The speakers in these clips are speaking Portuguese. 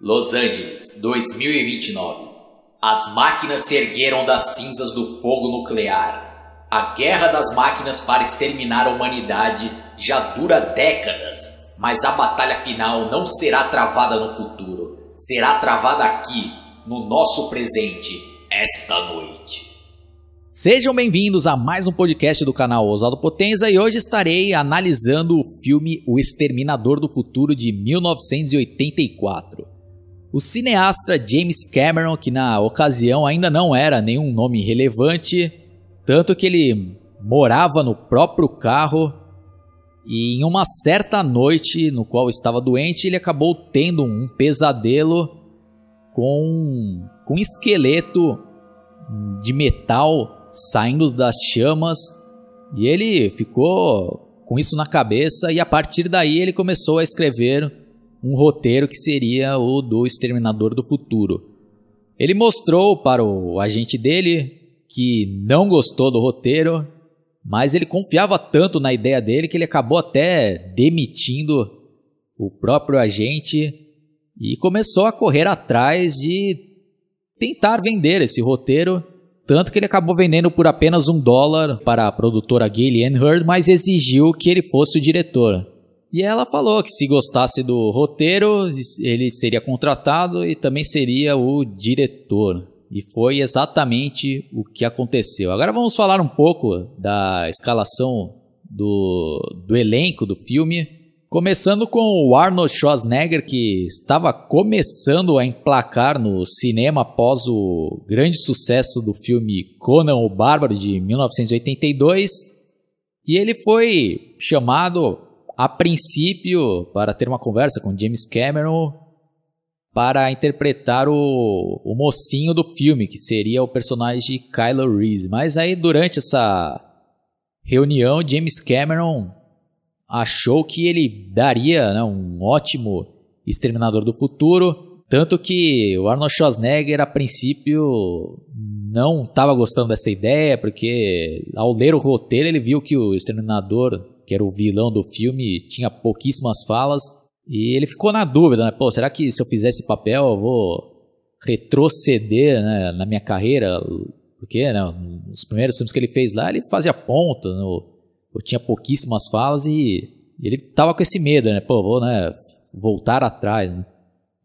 Los Angeles, 2029. As máquinas se ergueram das cinzas do fogo nuclear. A guerra das máquinas para exterminar a humanidade já dura décadas, mas a batalha final não será travada no futuro, será travada aqui, no nosso presente, esta noite. Sejam bem-vindos a mais um podcast do canal Oswaldo Potenza e hoje estarei analisando o filme O Exterminador do Futuro de 1984. O cineasta James Cameron, que na ocasião ainda não era nenhum nome relevante, tanto que ele morava no próprio carro e em uma certa noite no qual estava doente, ele acabou tendo um pesadelo com, com um esqueleto de metal saindo das chamas e ele ficou com isso na cabeça e a partir daí ele começou a escrever um roteiro que seria o do Exterminador do Futuro. Ele mostrou para o agente dele que não gostou do roteiro, mas ele confiava tanto na ideia dele que ele acabou até demitindo o próprio agente e começou a correr atrás de tentar vender esse roteiro tanto que ele acabou vendendo por apenas um dólar para a produtora Gillian Hurd, mas exigiu que ele fosse o diretor. E ela falou que se gostasse do roteiro, ele seria contratado e também seria o diretor. E foi exatamente o que aconteceu. Agora vamos falar um pouco da escalação do, do elenco do filme. Começando com o Arnold Schwarzenegger, que estava começando a emplacar no cinema após o grande sucesso do filme Conan o Bárbaro de 1982. E ele foi chamado a princípio para ter uma conversa com James Cameron para interpretar o, o mocinho do filme, que seria o personagem de Kylo Reese. Mas aí durante essa reunião, James Cameron achou que ele daria né, um ótimo Exterminador do Futuro, tanto que o Arnold Schwarzenegger a princípio não estava gostando dessa ideia, porque ao ler o roteiro ele viu que o Exterminador, que era o vilão do filme, tinha pouquíssimas falas e ele ficou na dúvida, né? Pô, será que se eu fizer esse papel eu vou retroceder né, na minha carreira? Porque né, nos primeiros filmes que ele fez lá ele fazia ponta no eu tinha pouquíssimas falas e, e ele tava com esse medo, né? Pô, vou né, voltar atrás, né?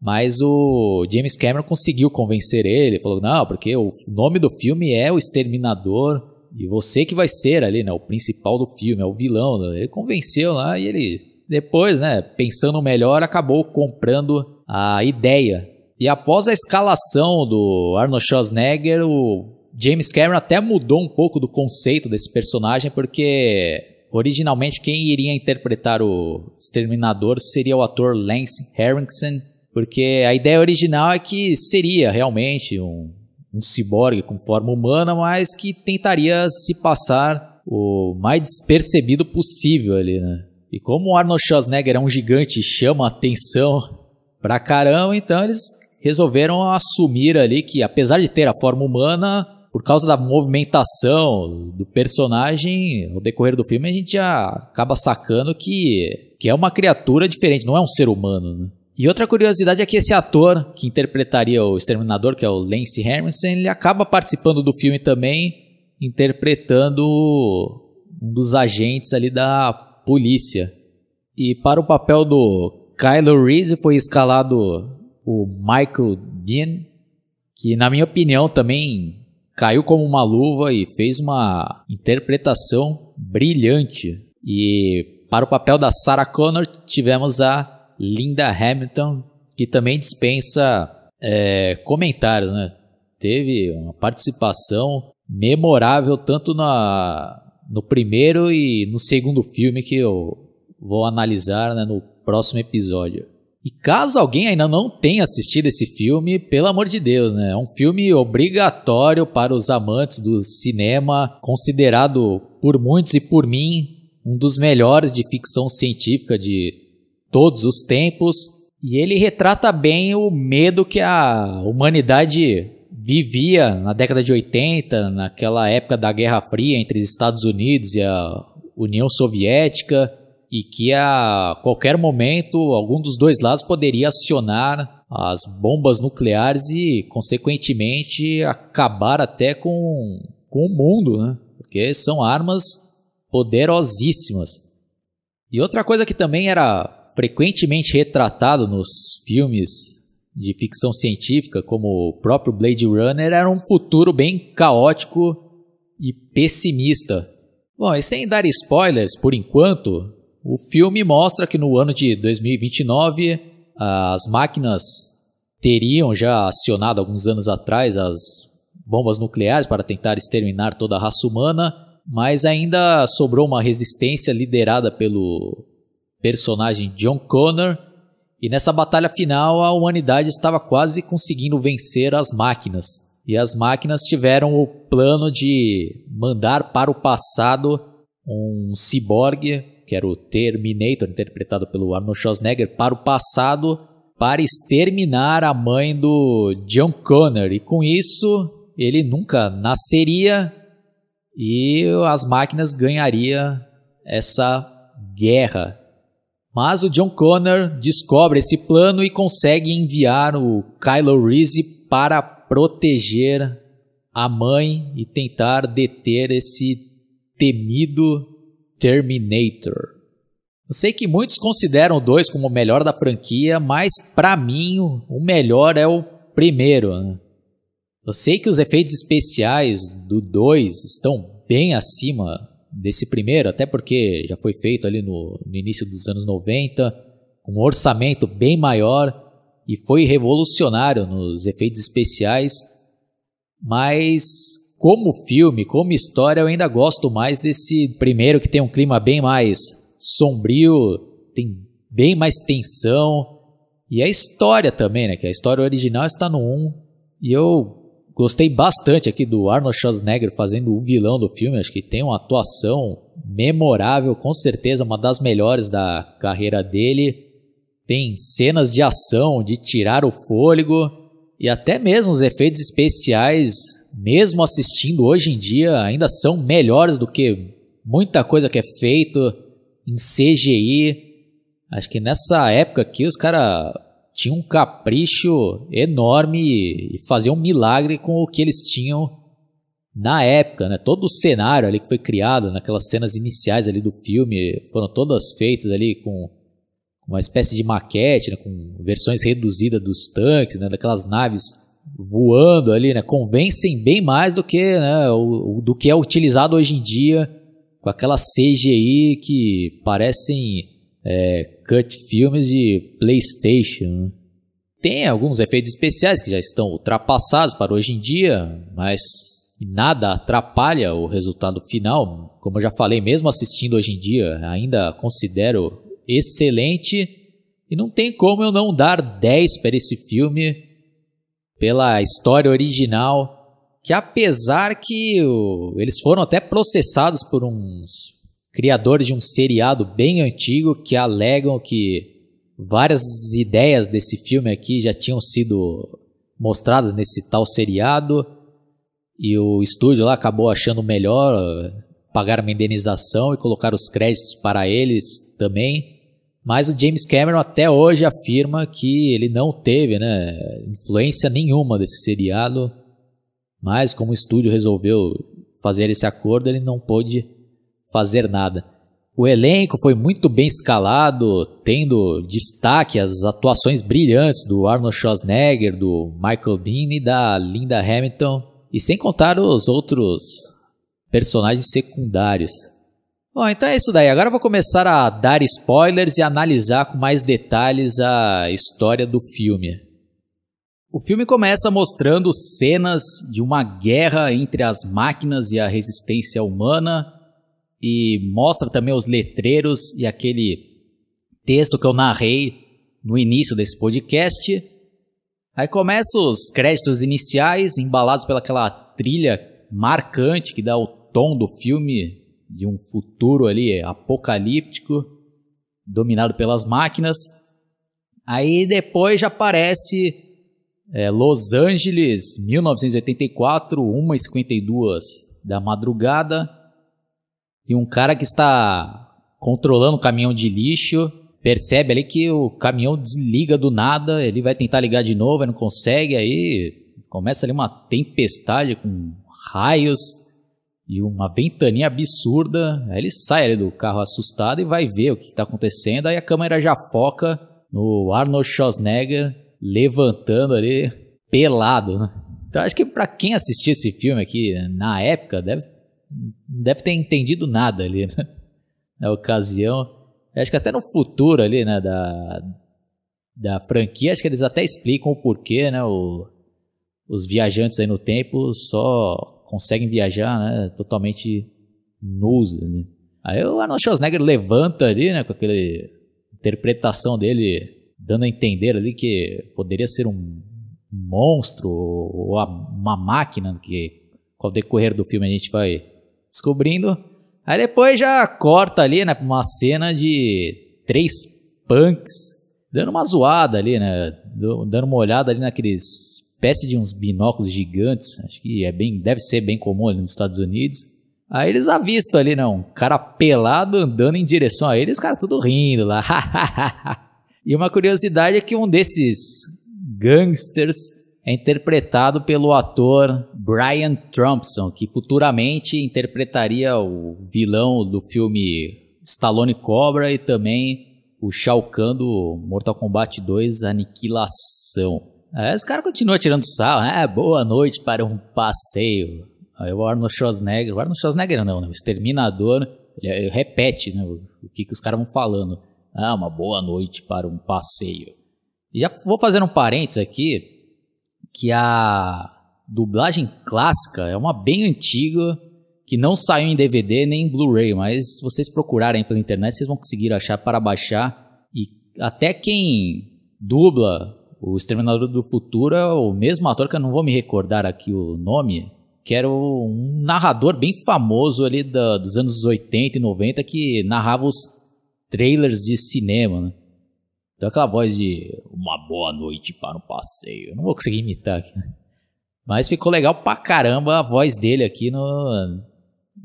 Mas o James Cameron conseguiu convencer ele, falou: "Não, porque o nome do filme é O Exterminador e você que vai ser ali, né, o principal do filme, é o vilão". Né? Ele convenceu lá e ele depois, né, pensando melhor, acabou comprando a ideia. E após a escalação do Arnold Schwarzenegger, o James Cameron até mudou um pouco do conceito desse personagem, porque originalmente quem iria interpretar o Exterminador seria o ator Lance Henriksen, porque a ideia original é que seria realmente um, um ciborgue com forma humana, mas que tentaria se passar o mais despercebido possível ali, né? E como o Arnold Schwarzenegger é um gigante e chama atenção pra caramba, então eles resolveram assumir ali que apesar de ter a forma humana, por causa da movimentação do personagem, ao decorrer do filme, a gente já acaba sacando que, que é uma criatura diferente, não é um ser humano. Né? E outra curiosidade é que esse ator que interpretaria o Exterminador, que é o Lance Henriksen, ele acaba participando do filme também, interpretando um dos agentes ali da polícia. E para o papel do Kylo Reese foi escalado o Michael Dean, que na minha opinião também caiu como uma luva e fez uma interpretação brilhante. E para o papel da Sarah Connor tivemos a Linda Hamilton, que também dispensa é, comentários, né? Teve uma participação memorável tanto na, no primeiro e no segundo filme que eu vou analisar né, no próximo episódio. E caso alguém ainda não tenha assistido esse filme, pelo amor de Deus, né? É um filme obrigatório para os amantes do cinema, considerado por muitos e por mim um dos melhores de ficção científica de todos os tempos. E ele retrata bem o medo que a humanidade vivia na década de 80, naquela época da Guerra Fria entre os Estados Unidos e a União Soviética e que a qualquer momento algum dos dois lados poderia acionar as bombas nucleares e, consequentemente, acabar até com, com o mundo, né? Porque são armas poderosíssimas. E outra coisa que também era frequentemente retratado nos filmes de ficção científica, como o próprio Blade Runner, era um futuro bem caótico e pessimista. Bom, e sem dar spoilers por enquanto, o filme mostra que no ano de 2029 as máquinas teriam já acionado alguns anos atrás as bombas nucleares para tentar exterminar toda a raça humana, mas ainda sobrou uma resistência liderada pelo personagem John Connor e nessa batalha final, a humanidade estava quase conseguindo vencer as máquinas. E as máquinas tiveram o plano de mandar para o passado um ciborgue, que era o Terminator, interpretado pelo Arnold Schwarzenegger, para o passado para exterminar a mãe do John Connor. E com isso, ele nunca nasceria e as máquinas ganhariam essa guerra mas o John Connor descobre esse plano e consegue enviar o Kylo Reese para proteger a mãe e tentar deter esse temido Terminator. Eu sei que muitos consideram o 2 como o melhor da franquia, mas para mim o melhor é o primeiro. Né? Eu sei que os efeitos especiais do 2 estão bem acima desse primeiro, até porque já foi feito ali no, no início dos anos 90, com um orçamento bem maior e foi revolucionário nos efeitos especiais, mas como filme, como história, eu ainda gosto mais desse primeiro que tem um clima bem mais sombrio, tem bem mais tensão e a história também, né? Que a história original está no 1 e eu Gostei bastante aqui do Arnold Schwarzenegger fazendo o vilão do filme. Acho que tem uma atuação memorável, com certeza uma das melhores da carreira dele. Tem cenas de ação, de tirar o fôlego e até mesmo os efeitos especiais, mesmo assistindo hoje em dia, ainda são melhores do que muita coisa que é feito em CGI. Acho que nessa época aqui os caras tinha um capricho enorme e fazia um milagre com o que eles tinham na época, né? Todo o cenário ali que foi criado naquelas cenas iniciais ali do filme foram todas feitas ali com uma espécie de maquete, né? com versões reduzidas dos tanques, né? daquelas naves voando ali, né? Convencem bem mais do que, né? o, do que é utilizado hoje em dia com aquela CGI que parecem é, cut filmes de PlayStation. Né? Tem alguns efeitos especiais que já estão ultrapassados para hoje em dia, mas nada atrapalha o resultado final. Como eu já falei, mesmo assistindo hoje em dia, ainda considero excelente e não tem como eu não dar 10 para esse filme pela história original, que apesar que o, eles foram até processados por uns criadores de um seriado bem antigo que alegam que várias ideias desse filme aqui já tinham sido mostradas nesse tal seriado e o estúdio lá acabou achando melhor pagar uma indenização e colocar os créditos para eles também. Mas o James Cameron até hoje afirma que ele não teve né, influência nenhuma desse seriado, mas como o estúdio resolveu fazer esse acordo, ele não pôde fazer nada. O elenco foi muito bem escalado, tendo destaque as atuações brilhantes do Arnold Schwarzenegger, do Michael Bean e da Linda Hamilton, e sem contar os outros personagens secundários. Bom, então é isso daí. Agora eu vou começar a dar spoilers e analisar com mais detalhes a história do filme. O filme começa mostrando cenas de uma guerra entre as máquinas e a resistência humana e mostra também os letreiros e aquele texto que eu narrei no início desse podcast. Aí começa os créditos iniciais, embalados pelaquela trilha marcante que dá o tom do filme de um futuro ali apocalíptico, dominado pelas máquinas. Aí depois já aparece é, Los Angeles, 1984, 1h52 da madrugada e um cara que está controlando o caminhão de lixo percebe ali que o caminhão desliga do nada, ele vai tentar ligar de novo, ele não consegue, aí começa ali uma tempestade com raios e uma ventania absurda. Aí ele sai ali do carro assustado e vai ver o que está acontecendo. Aí a câmera já foca no Arnold Schwarzenegger levantando ali pelado, né? Então acho que para quem assistiu esse filme aqui na época deve deve ter entendido nada ali né? na ocasião. Acho que até no futuro ali, né, da, da franquia, acho que eles até explicam o porquê, né, o, os viajantes aí no tempo só conseguem viajar, né, totalmente nus, né? Aí o Arnold Schwarzenegger levanta ali, né, com aquela interpretação dele, dando a entender ali que poderia ser um monstro ou uma máquina que com o decorrer do filme a gente vai descobrindo. Aí depois já corta ali, né, uma cena de três punks dando uma zoada ali, né, dando uma olhada ali naqueles espécie de uns binóculos gigantes, acho que é bem, deve ser bem comum ali nos Estados Unidos. Aí eles avistam ali, não, um cara pelado andando em direção a eles, os caras tudo rindo lá. e uma curiosidade é que um desses gangsters é interpretado pelo ator Brian Thompson, que futuramente interpretaria o vilão do filme Stallone Cobra e também o Shao Kahn do Mortal Kombat 2 Aniquilação. Aí os caras continuam tirando sarro, né? Boa noite para um passeio. Aí o Arnold Schwarzenegger, o Arnold Schwarzenegger não, né? O Exterminador, ele, ele repete né? o, o que, que os caras vão falando. Ah, uma boa noite para um passeio. E já vou fazer um parênteses aqui, que a dublagem clássica é uma bem antiga, que não saiu em DVD nem em Blu-ray, mas se vocês procurarem pela internet, vocês vão conseguir achar para baixar. E até quem dubla o Exterminador do Futuro é o mesmo ator que eu não vou me recordar aqui o nome, que era um narrador bem famoso ali da, dos anos 80 e 90 que narrava os trailers de cinema, né? Então aquela voz de uma boa noite para um passeio. Eu não vou conseguir imitar aqui. Mas ficou legal pra caramba a voz dele aqui no,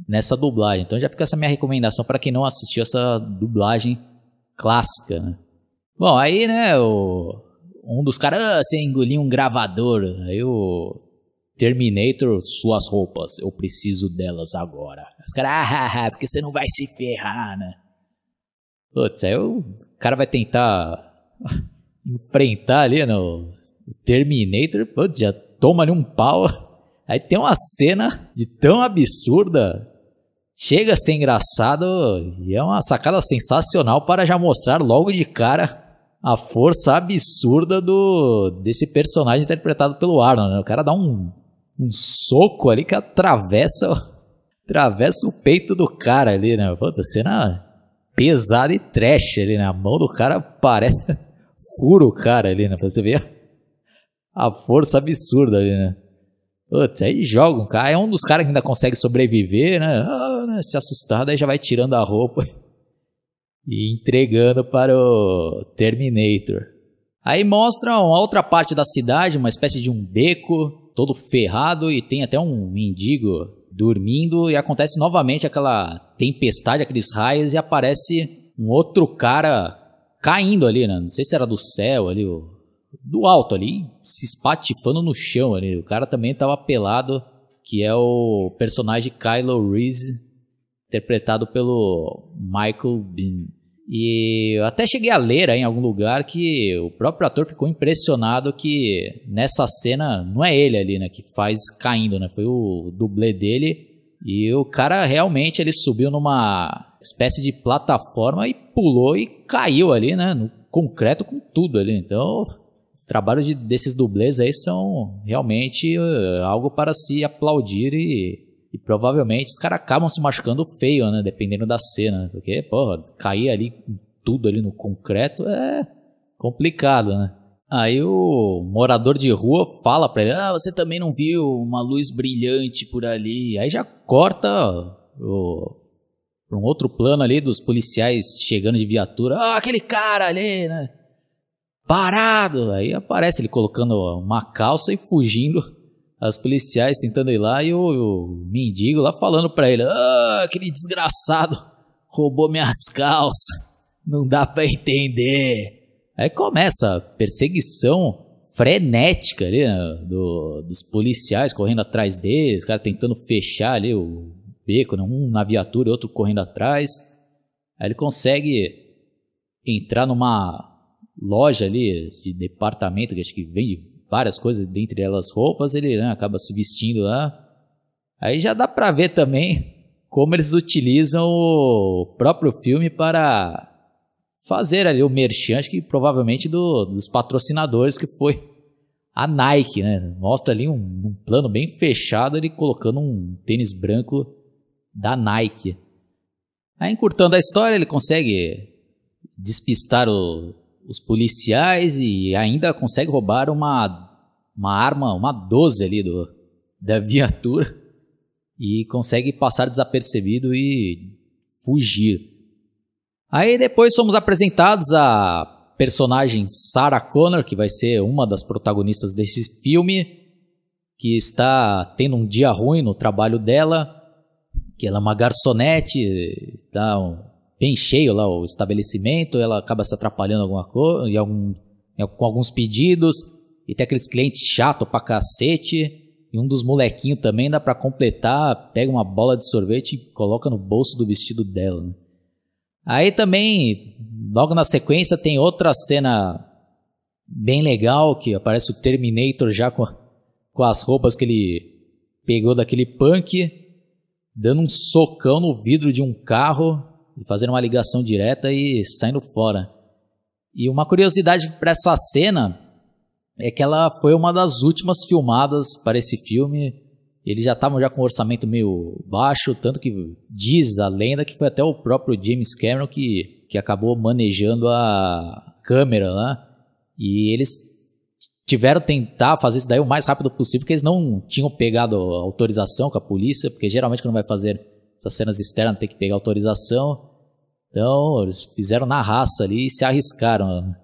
nessa dublagem. Então já fica essa minha recomendação para quem não assistiu essa dublagem clássica. Né? Bom, aí, né, o, um dos caras, ah, você engoliu um gravador. Aí o Terminator, suas roupas, eu preciso delas agora. Os caras, ah, ah, porque você não vai se ferrar, né? Putz, aí o cara vai tentar enfrentar ali no né, Terminator, putz, já toma ali um pau. Aí tem uma cena de tão absurda, chega a ser engraçado e é uma sacada sensacional para já mostrar logo de cara a força absurda do desse personagem interpretado pelo Arnold. Né? O cara dá um, um soco ali que atravessa atravessa o peito do cara ali, né? Puta, cena pesada e trash ali, né? A mão do cara parece. Fura o cara ali, né? Pra você ver a força absurda ali, né? Putz, aí joga um cara. É um dos caras que ainda consegue sobreviver, né? Ah, né? Se assustado, aí já vai tirando a roupa e entregando para o Terminator. Aí mostra uma outra parte da cidade, uma espécie de um beco todo ferrado e tem até um mendigo dormindo e acontece novamente aquela tempestade, aqueles raios e aparece um outro cara caindo ali, né? Não sei se era do céu ali, do alto ali, se espatifando no chão ali. O cara também estava pelado, que é o personagem Kylo Reese, interpretado pelo Michael Bean. E eu até cheguei a ler aí em algum lugar que o próprio ator ficou impressionado que nessa cena não é ele ali, né, que faz caindo, né? Foi o dublê dele e o cara realmente ele subiu numa espécie de plataforma e pulou e caiu ali, né, no concreto com tudo ali. Então, trabalhos de, desses dublês aí são realmente uh, algo para se aplaudir e e provavelmente os caras acabam se machucando feio, né? Dependendo da cena. Porque, porra, cair ali tudo ali no concreto é complicado, né? Aí o morador de rua fala pra ele: Ah, você também não viu uma luz brilhante por ali. Aí já corta o, pra um outro plano ali dos policiais chegando de viatura. Ah, aquele cara ali, né? Parado. Aí aparece ele colocando uma calça e fugindo as policiais tentando ir lá e o, o mendigo lá falando pra ele: Ah, aquele desgraçado roubou minhas calças. Não dá pra entender. Aí começa a perseguição frenética ali, né, do, dos policiais correndo atrás deles, os caras tentando fechar ali o beco, né, um na viatura outro correndo atrás. Aí ele consegue entrar numa loja ali de departamento que acho que vende várias coisas, dentre elas roupas, ele né, acaba se vestindo lá. Aí já dá pra ver também como eles utilizam o próprio filme para fazer ali o merchan, acho que provavelmente do, dos patrocinadores que foi a Nike, né? Mostra ali um, um, plano bem fechado ele colocando um tênis branco da Nike. Aí encurtando a história, ele consegue despistar o, os policiais e ainda consegue roubar uma, uma arma, uma 12 ali do, da viatura e consegue passar desapercebido e fugir. Aí depois somos apresentados a personagem Sarah Connor, que vai ser uma das protagonistas desse filme, que está tendo um dia ruim no trabalho dela, que ela é uma garçonete, tá bem cheio lá o estabelecimento, ela acaba se atrapalhando alguma coisa, algum, com alguns pedidos, e tem aqueles clientes chato pra cacete, e um dos molequinhos também dá para completar, pega uma bola de sorvete e coloca no bolso do vestido dela. Né? Aí também, logo na sequência, tem outra cena bem legal que aparece o Terminator já com, com as roupas que ele pegou daquele punk, dando um socão no vidro de um carro e fazendo uma ligação direta e saindo fora. E uma curiosidade para essa cena é que ela foi uma das últimas filmadas para esse filme. Eles já estavam já com um orçamento meio baixo, tanto que diz a lenda que foi até o próprio James Cameron que, que acabou manejando a câmera lá. E eles tiveram tentar fazer isso daí o mais rápido possível, porque eles não tinham pegado autorização com a polícia, porque geralmente quando vai fazer essas cenas externas tem que pegar autorização. Então, eles fizeram na raça ali e se arriscaram.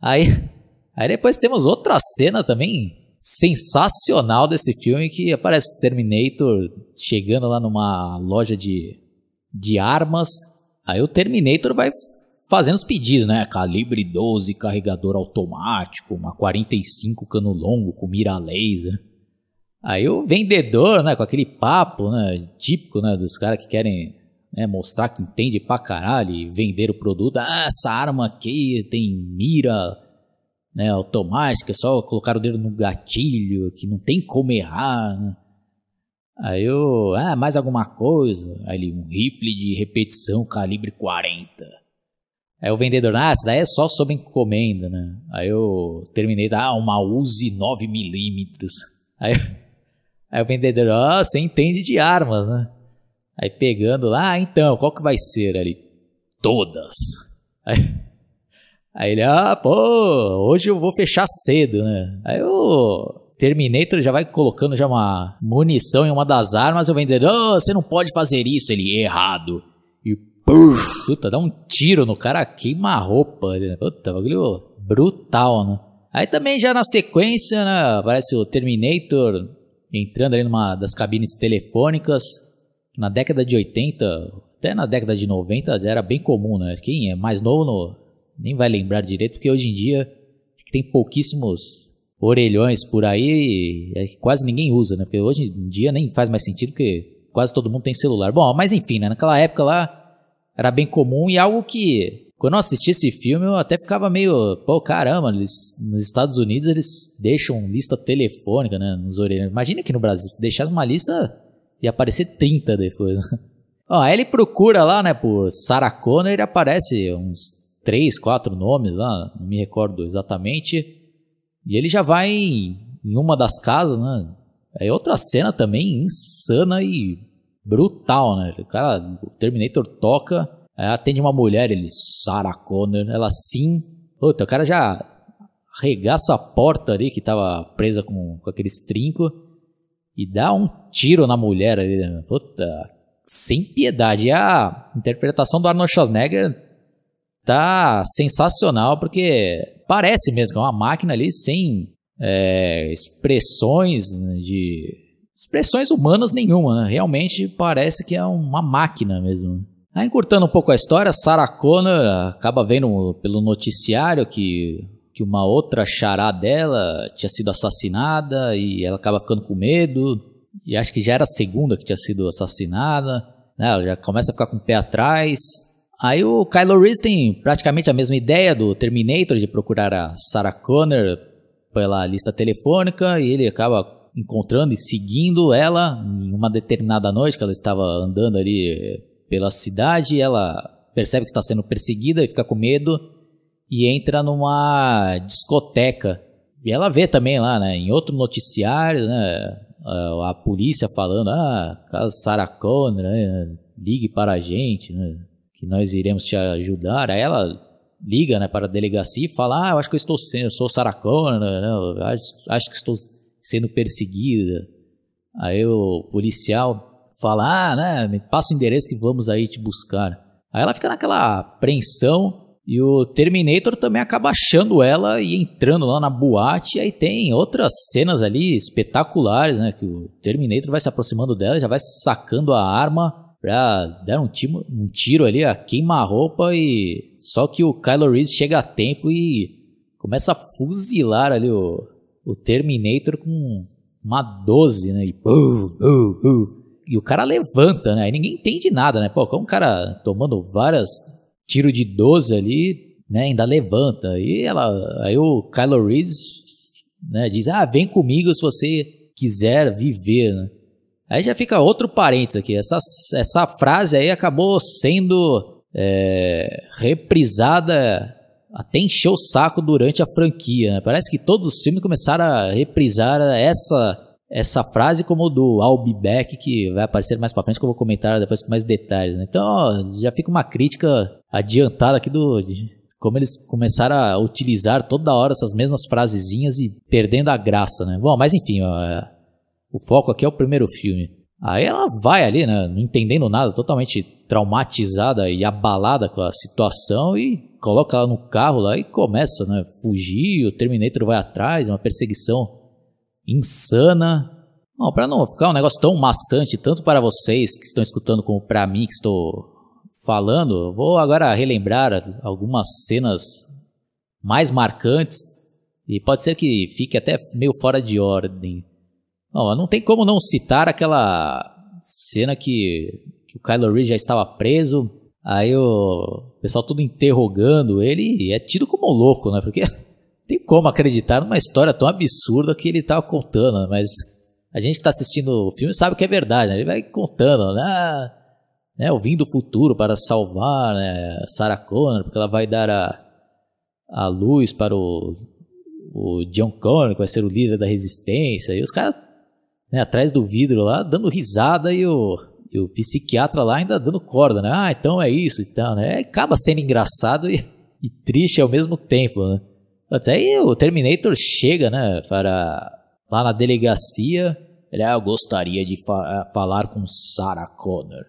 Aí Aí depois temos outra cena também sensacional desse filme que aparece Terminator chegando lá numa loja de, de armas. Aí o Terminator vai fazendo os pedidos, né? Calibre 12, carregador automático, uma 45 cano longo com mira laser. Aí o vendedor, né, com aquele papo, né, típico, né, dos caras que querem né, mostrar que entende pra caralho e vender o produto. Ah, essa arma aqui tem mira né, automática, é só colocar o dedo no gatilho, que não tem como errar. Né? Aí eu, ah, mais alguma coisa? Aí um rifle de repetição calibre 40. Aí o vendedor, ah, isso daí é só sob encomenda, né? Aí eu terminei, ah, uma Uzi 9mm. Aí, aí o vendedor, ah, você entende de armas, né? Aí pegando lá, ah, então, qual que vai ser ali? Todas. Aí, Aí ele, ah, pô, hoje eu vou fechar cedo, né? Aí o Terminator já vai colocando já uma munição em uma das armas, o vendedor, oh, você não pode fazer isso, ele, errado. E, puta, dá um tiro no cara, queima a roupa. Né? Puta, bagulho brutal, né? Aí também já na sequência, né, aparece o Terminator entrando ali numa das cabines telefônicas. Na década de 80, até na década de 90 era bem comum, né? Quem é mais novo no, nem vai lembrar direito, porque hoje em dia tem pouquíssimos orelhões por aí é que quase ninguém usa, né? Porque hoje em dia nem faz mais sentido, porque quase todo mundo tem celular. Bom, mas enfim, né? Naquela época lá era bem comum e algo que quando eu assisti esse filme eu até ficava meio, pô, caramba, eles, nos Estados Unidos eles deixam lista telefônica, né, nos orelhões. Imagina aqui no Brasil, se deixasse uma lista ia aparecer 30 depois. Ó, aí ele procura lá, né, por Sarah Connor, ele aparece uns três, quatro nomes lá, não me recordo exatamente. E ele já vai em, uma das casas, né? É outra cena também insana e brutal, né? O cara, o Terminator toca, atende uma mulher, ele, Sarah Connor, ela sim. Puta, o cara já arregaça a porta ali que tava presa com, com aqueles trincos e dá um tiro na mulher ali. Né? Puta, sem piedade. E a interpretação do Arnold Schwarzenegger tá sensacional porque parece mesmo que é uma máquina ali sem é, expressões de expressões humanas nenhuma, né? realmente parece que é uma máquina mesmo. Aí, encurtando um pouco a história, Sarah Connor acaba vendo pelo noticiário que, que uma outra chará dela tinha sido assassinada e ela acaba ficando com medo. E acho que já era a segunda que tinha sido assassinada. Né? Ela já começa a ficar com o pé atrás. Aí o Kylo Reese tem praticamente a mesma ideia do Terminator de procurar a Sarah Connor pela lista telefônica e ele acaba encontrando e seguindo ela em uma determinada noite que ela estava andando ali pela cidade, ela percebe que está sendo perseguida e fica com medo e entra numa discoteca. E ela vê também lá, né, em outro noticiário, né, a, a polícia falando, ah, Sarah Connor, né, ligue para a gente, né, que nós iremos te ajudar. Aí ela liga, né, para a delegacia e fala, ah, eu acho que eu estou sendo, eu sou Sarah Connor, né, acho, acho que estou sendo perseguida. Aí o policial fala, ah, né, me passa o endereço que vamos aí te buscar. Aí ela fica naquela apreensão e o Terminator também acaba achando ela e entrando lá na boate. E aí tem outras cenas ali espetaculares, né? Que o Terminator vai se aproximando dela, já vai sacando a arma pra dar um tiro, um tiro ali, a queima-roupa. e Só que o Kylo Reese chega a tempo e começa a fuzilar ali o, o Terminator com uma 12, né? E, uh, uh, uh e o cara levanta, né? Aí ninguém entende nada, né? Pô, como um cara tomando várias tiros de 12 ali, né? Ainda levanta. E ela, aí o Kylo Reese, né? Diz, ah, vem comigo se você quiser viver, né? Aí já fica outro parênteses aqui. Essa, essa frase aí acabou sendo é, reprisada até encher o saco durante a franquia. Né? Parece que todos os filmes começaram a reprisar essa essa frase como do I'll be back, que vai aparecer mais pra frente, que eu vou comentar depois com mais detalhes. Né? Então, ó, já fica uma crítica adiantada aqui do. De, como eles começaram a utilizar toda hora essas mesmas frasezinhas e perdendo a graça, né? Bom, mas enfim, ó, o foco aqui é o primeiro filme. Aí ela vai ali, né, não entendendo nada, totalmente traumatizada e abalada com a situação e coloca ela no carro lá e começa, né, fugir, o Terminator vai atrás, uma perseguição insana. Bom, para não ficar um negócio tão maçante, tanto para vocês que estão escutando como para mim que estou falando, vou agora relembrar algumas cenas mais marcantes e pode ser que fique até meio fora de ordem. Bom, não tem como não citar aquela cena que, que o Kylo Reese já estava preso, aí o pessoal tudo interrogando ele é tido como louco, né? Porque tem como acreditar numa história tão absurda que ele estava contando, mas a gente que está assistindo o filme sabe que é verdade, né? Ele vai contando, né? né? O vim do futuro para salvar né? Sarah Connor, porque ela vai dar a, a luz para o, o John Connor, que vai ser o líder da resistência, e os caras né, atrás do vidro lá, dando risada, e o, e o psiquiatra lá ainda dando corda, né? Ah, então é isso e tal, né? Acaba sendo engraçado e, e triste ao mesmo tempo, né? Até aí o Terminator chega, né, para lá na delegacia. Ele, ah, eu gostaria de fa falar com Sarah Connor.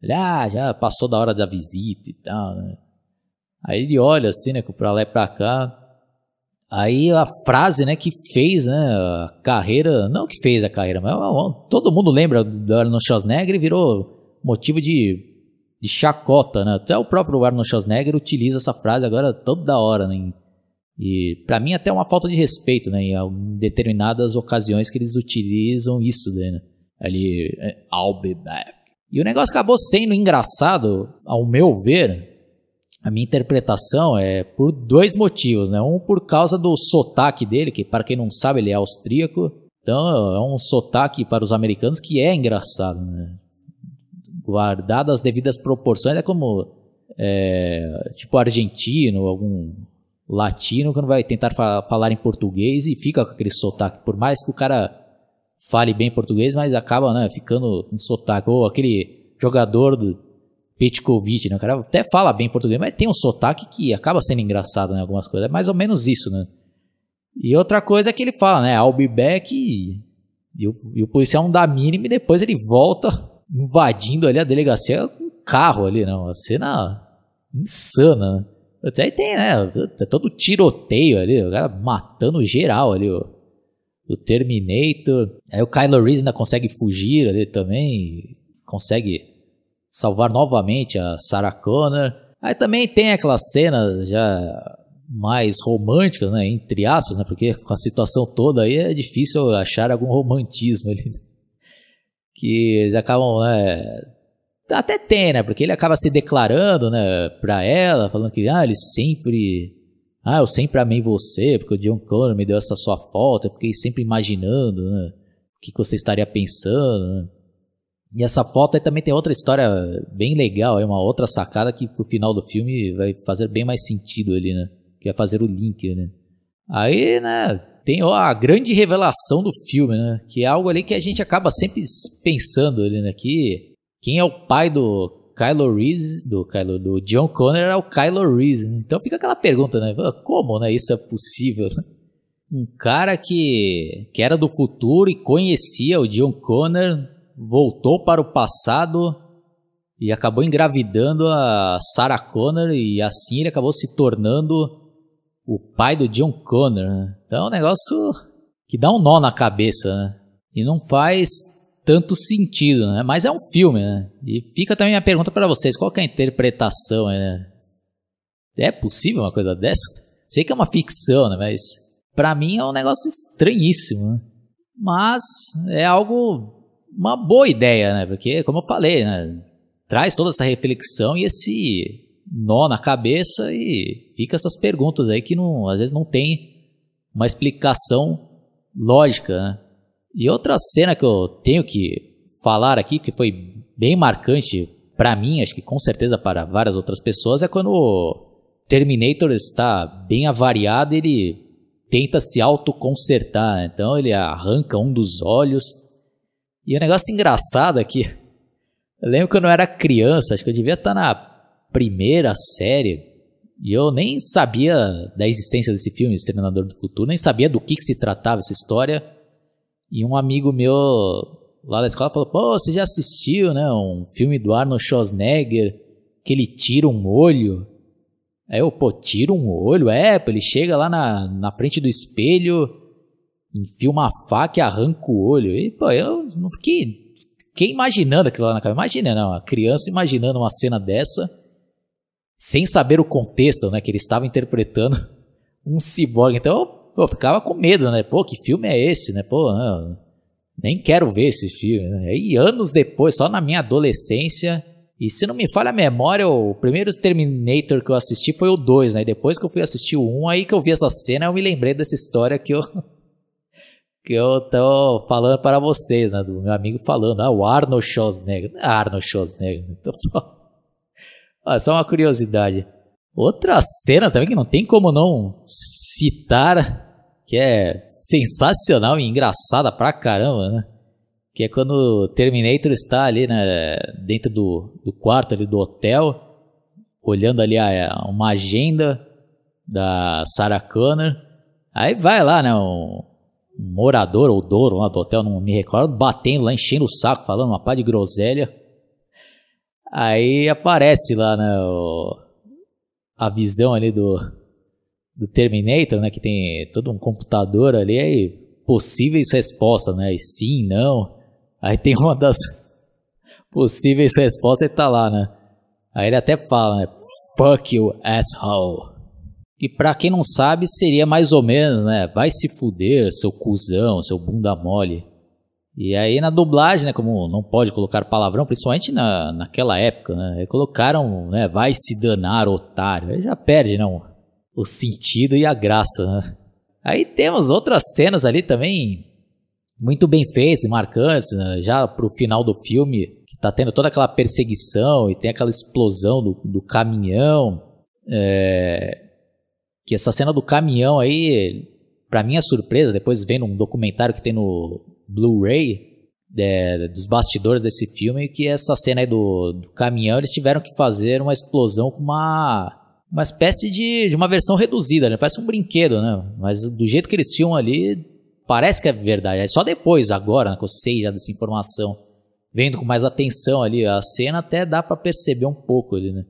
Ele, ah, já passou da hora da visita e tal, né. Aí ele olha assim, né, pra lá e pra cá. Aí a frase, né, que fez, né, a carreira, não que fez a carreira, mas todo mundo lembra do Arnold Schwarzenegger e virou motivo de, de chacota, né. Até o próprio Arnold Schwarzenegger utiliza essa frase agora toda hora, né, e para mim até uma falta de respeito, né? Em determinadas ocasiões que eles utilizam isso, né? Ali, é, I'll be back. E o negócio acabou sendo engraçado, ao meu ver. A minha interpretação é por dois motivos, né? Um por causa do sotaque dele, que para quem não sabe ele é austríaco. Então é um sotaque para os americanos que é engraçado, né? Guardado as devidas proporções, é como é, tipo argentino, algum latino quando vai tentar fa falar em português e fica com aquele sotaque. Por mais que o cara fale bem português, mas acaba né, ficando com sotaque. Ou aquele jogador do Petkovic, né? O cara até fala bem português, mas tem um sotaque que acaba sendo engraçado em né, algumas coisas. É mais ou menos isso, né? E outra coisa é que ele fala, né? I'll be back e, e, o, e o policial não dá mínimo e depois ele volta invadindo ali a delegacia com carro ali, né? Uma cena insana, né? Aí tem, né? Tá todo tiroteio ali, o cara matando geral ali, o, o Terminator. Aí o Kylo Reese ainda consegue fugir ali também, consegue salvar novamente a Sarah Connor. Aí também tem aquelas cenas já mais românticas, né, entre aspas, né, porque com a situação toda aí é difícil achar algum romantismo ali. Né? Que eles acabam, né, até tem, né, porque ele acaba se declarando, né, pra ela, falando que, ah, ele sempre, ah, eu sempre amei você, porque o John Connor me deu essa sua foto, eu fiquei sempre imaginando, né, o que, que você estaria pensando, né. E essa foto aí também tem outra história bem legal, é uma outra sacada que pro final do filme vai fazer bem mais sentido ali, né? Que é fazer o link, né? Aí, né, tem a grande revelação do filme, né? Que é algo ali que a gente acaba sempre pensando ali, né? Que quem é o pai do Kylo Reese, do, Kylo, do John Connor, é o Kylo Reese. Né? Então fica aquela pergunta, né? Como, né? Isso é possível? Um cara que, que era do futuro e conhecia o John Connor voltou para o passado e acabou engravidando a Sarah Connor e assim ele acabou se tornando o pai do John Connor. Né? Então é um negócio que dá um nó na cabeça né? e não faz tanto sentido, né? Mas é um filme, né? E fica também a pergunta para vocês, qual é a interpretação, né? É possível uma coisa dessa? Sei que é uma ficção, né? Mas para mim é um negócio estranhíssimo, né? Mas é algo uma boa ideia, né? Porque, como eu falei, né? traz toda essa reflexão e esse nó na cabeça e fica essas perguntas aí que não, às vezes não tem uma explicação lógica, né? E outra cena que eu tenho que falar aqui, que foi bem marcante para mim, acho que com certeza para várias outras pessoas, é quando o Terminator está bem avariado, ele tenta se autoconsertar, né? então ele arranca um dos olhos e o negócio engraçado aqui, eu lembro quando eu era criança, acho que eu devia estar na primeira série, e eu nem sabia da existência desse filme, Exterminador do Futuro, nem sabia do que, que se tratava essa história. E um amigo meu lá da escola falou: pô, você já assistiu, né? Um filme do Arnold Schwarzenegger que ele tira um olho. Aí eu, pô, tira um olho? É, ele chega lá na, na frente do espelho enfia uma faca e arranca o olho. E, pô, eu não fiquei, fiquei imaginando aquilo lá na cabeça. Imagina, não, a criança imaginando uma cena dessa, sem saber o contexto, né, que ele estava interpretando um ciborgue. Então, pô, eu ficava com medo, né? Pô, que filme é esse, né? Pô, não, nem quero ver esse filme. Né? E anos depois, só na minha adolescência, e se não me falha a memória, o primeiro Terminator que eu assisti foi o 2, né? E depois que eu fui assistir o 1, aí que eu vi essa cena, eu me lembrei dessa história que eu que eu tô falando para vocês, né? Do meu amigo falando, ah, o Arnold Schwarzenegger. É Arnold Schwarzenegger. Então, ah, só uma curiosidade. Outra cena também que não tem como não citar, que é sensacional e engraçada pra caramba, né? Que é quando o Terminator está ali, né, dentro do, do quarto ali do hotel, olhando ali a, uma agenda da Sarah Connor. Aí vai lá, né, um, morador ou dono lá do hotel, não me recordo, batendo lá, enchendo o saco, falando uma pá de groselha. Aí aparece lá, né, o, a visão ali do, do Terminator, né, que tem todo um computador ali, aí possíveis respostas, né, e sim, não. Aí tem uma das possíveis respostas e tá lá, né. Aí ele até fala, né, fuck you, asshole. E para quem não sabe, seria mais ou menos, né? Vai se fuder, seu cuzão, seu bunda mole. E aí na dublagem, né, como não pode colocar palavrão, principalmente na, naquela época, né, colocaram, né, vai se danar, otário. Aí já perde, não, né, o sentido e a graça, né? Aí temos outras cenas ali também muito bem feitas e marcantes, né, já pro final do filme, que tá tendo toda aquela perseguição e tem aquela explosão do, do caminhão. É, que essa cena do caminhão aí, para minha surpresa, depois vendo um documentário que tem no Blu-ray é, dos bastidores desse filme, que essa cena aí do, do, caminhão eles tiveram que fazer uma explosão com uma uma espécie de, de uma versão reduzida, né? Parece um brinquedo, né? Mas do jeito que eles filmam ali, parece que é verdade. É só depois, agora, né, que eu sei já dessa informação, vendo com mais atenção ali a cena, até dá para perceber um pouco ali, né?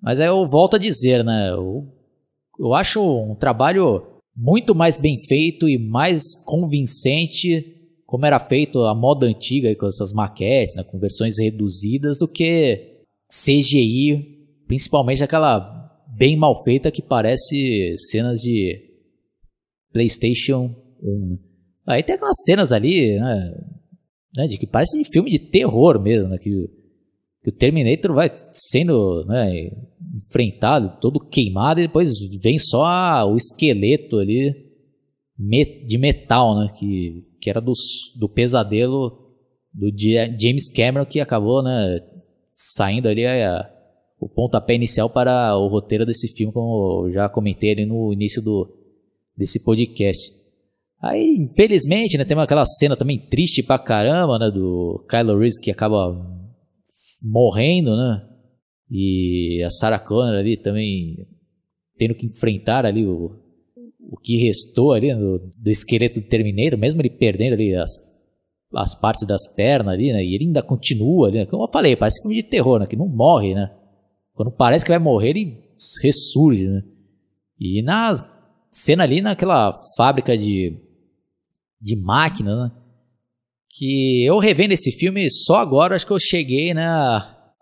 Mas aí eu volto a dizer, né? Eu acho um trabalho muito mais bem feito e mais convincente como era feito a moda antiga com essas maquetes, né, com versões reduzidas, do que CGI, principalmente aquela bem mal feita que parece cenas de PlayStation 1. Aí tem aquelas cenas ali, né, né de que parece de filme de terror mesmo, né, que, que o Terminator vai sendo né, enfrentado, todo queimado, e depois vem só o esqueleto ali de metal, né, que, que era do, do pesadelo do James Cameron que acabou né, saindo ali a, o pontapé inicial para o roteiro desse filme, como eu já comentei ali no início do, desse podcast. Aí, infelizmente, né, tem aquela cena também triste pra caramba, né, do Kylo Reese que acaba morrendo, né, e a Sarah Connor ali também tendo que enfrentar ali o, o que restou ali do, do esqueleto do Terminator, mesmo ele perdendo ali as, as partes das pernas ali, né, e ele ainda continua ali, né, como eu falei, parece filme de terror, né, que não morre, né, quando parece que vai morrer, ele ressurge, né? E na cena ali, naquela fábrica de, de máquina, né? Que eu revendo esse filme só agora, acho que eu cheguei, né?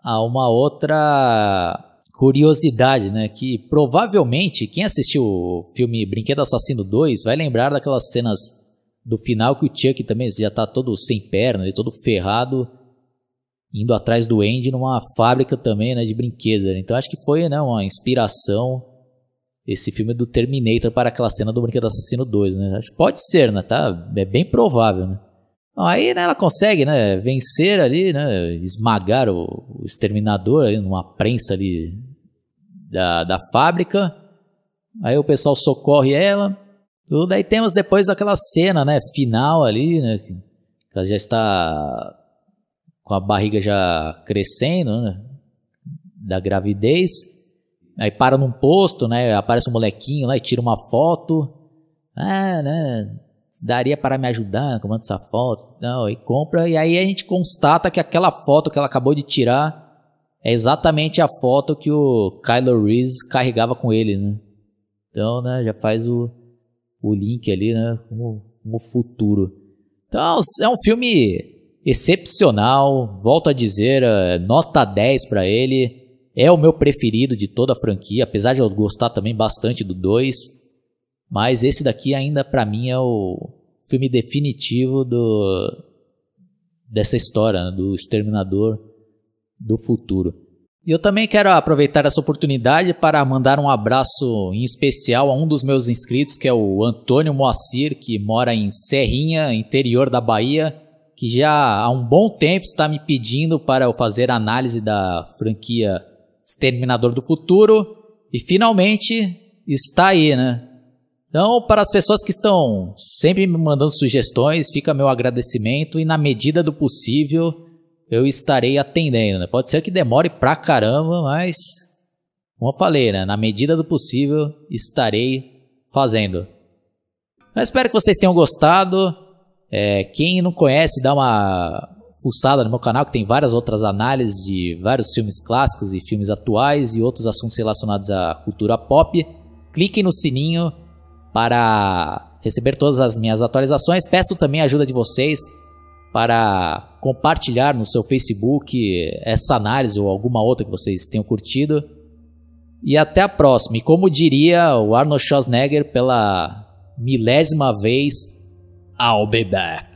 A uma outra curiosidade, né? Que provavelmente quem assistiu o filme Brinquedo Assassino 2 vai lembrar daquelas cenas do final que o Chuck também já tá todo sem perna, todo ferrado indo atrás do Andy numa fábrica também, né, de brinquedos. Então acho que foi, né, uma inspiração esse filme do Terminator para aquela cena do Brinquedo Assassino 2, né? Acho pode ser, né, tá? É bem provável, né? Aí, né, ela consegue, né, vencer ali, né, esmagar o, o exterminador ali numa prensa ali da, da fábrica. Aí o pessoal socorre ela. Tudo. Aí temos depois aquela cena, né, final ali, né, que ela já está com a barriga já crescendo, né? Da gravidez. Aí para num posto, né? Aparece um molequinho lá e tira uma foto. Ah, né? Daria para me ajudar comando essa foto. Não, e compra. E aí a gente constata que aquela foto que ela acabou de tirar é exatamente a foto que o Kylo Reese carregava com ele, né? Então, né? Já faz o, o link ali, né? Com o futuro. Então, é um filme excepcional, volto a dizer, eh, nota 10 para ele. É o meu preferido de toda a franquia, apesar de eu gostar também bastante do 2. Mas esse daqui ainda para mim é o filme definitivo do dessa história, né, do Exterminador do Futuro. E eu também quero aproveitar essa oportunidade para mandar um abraço em especial a um dos meus inscritos, que é o Antônio Moacir, que mora em Serrinha, interior da Bahia que já há um bom tempo está me pedindo para eu fazer análise da franquia Exterminador do Futuro e finalmente está aí, né? Então, para as pessoas que estão sempre me mandando sugestões, fica meu agradecimento e na medida do possível eu estarei atendendo, né? Pode ser que demore pra caramba, mas como eu falei, né? Na medida do possível estarei fazendo. Eu espero que vocês tenham gostado. É, quem não conhece, dá uma fuçada no meu canal, que tem várias outras análises de vários filmes clássicos e filmes atuais e outros assuntos relacionados à cultura pop. Clique no sininho para receber todas as minhas atualizações. Peço também a ajuda de vocês para compartilhar no seu Facebook essa análise ou alguma outra que vocês tenham curtido. E até a próxima. E como diria o Arnold Schwarzenegger pela milésima vez, I'll be back.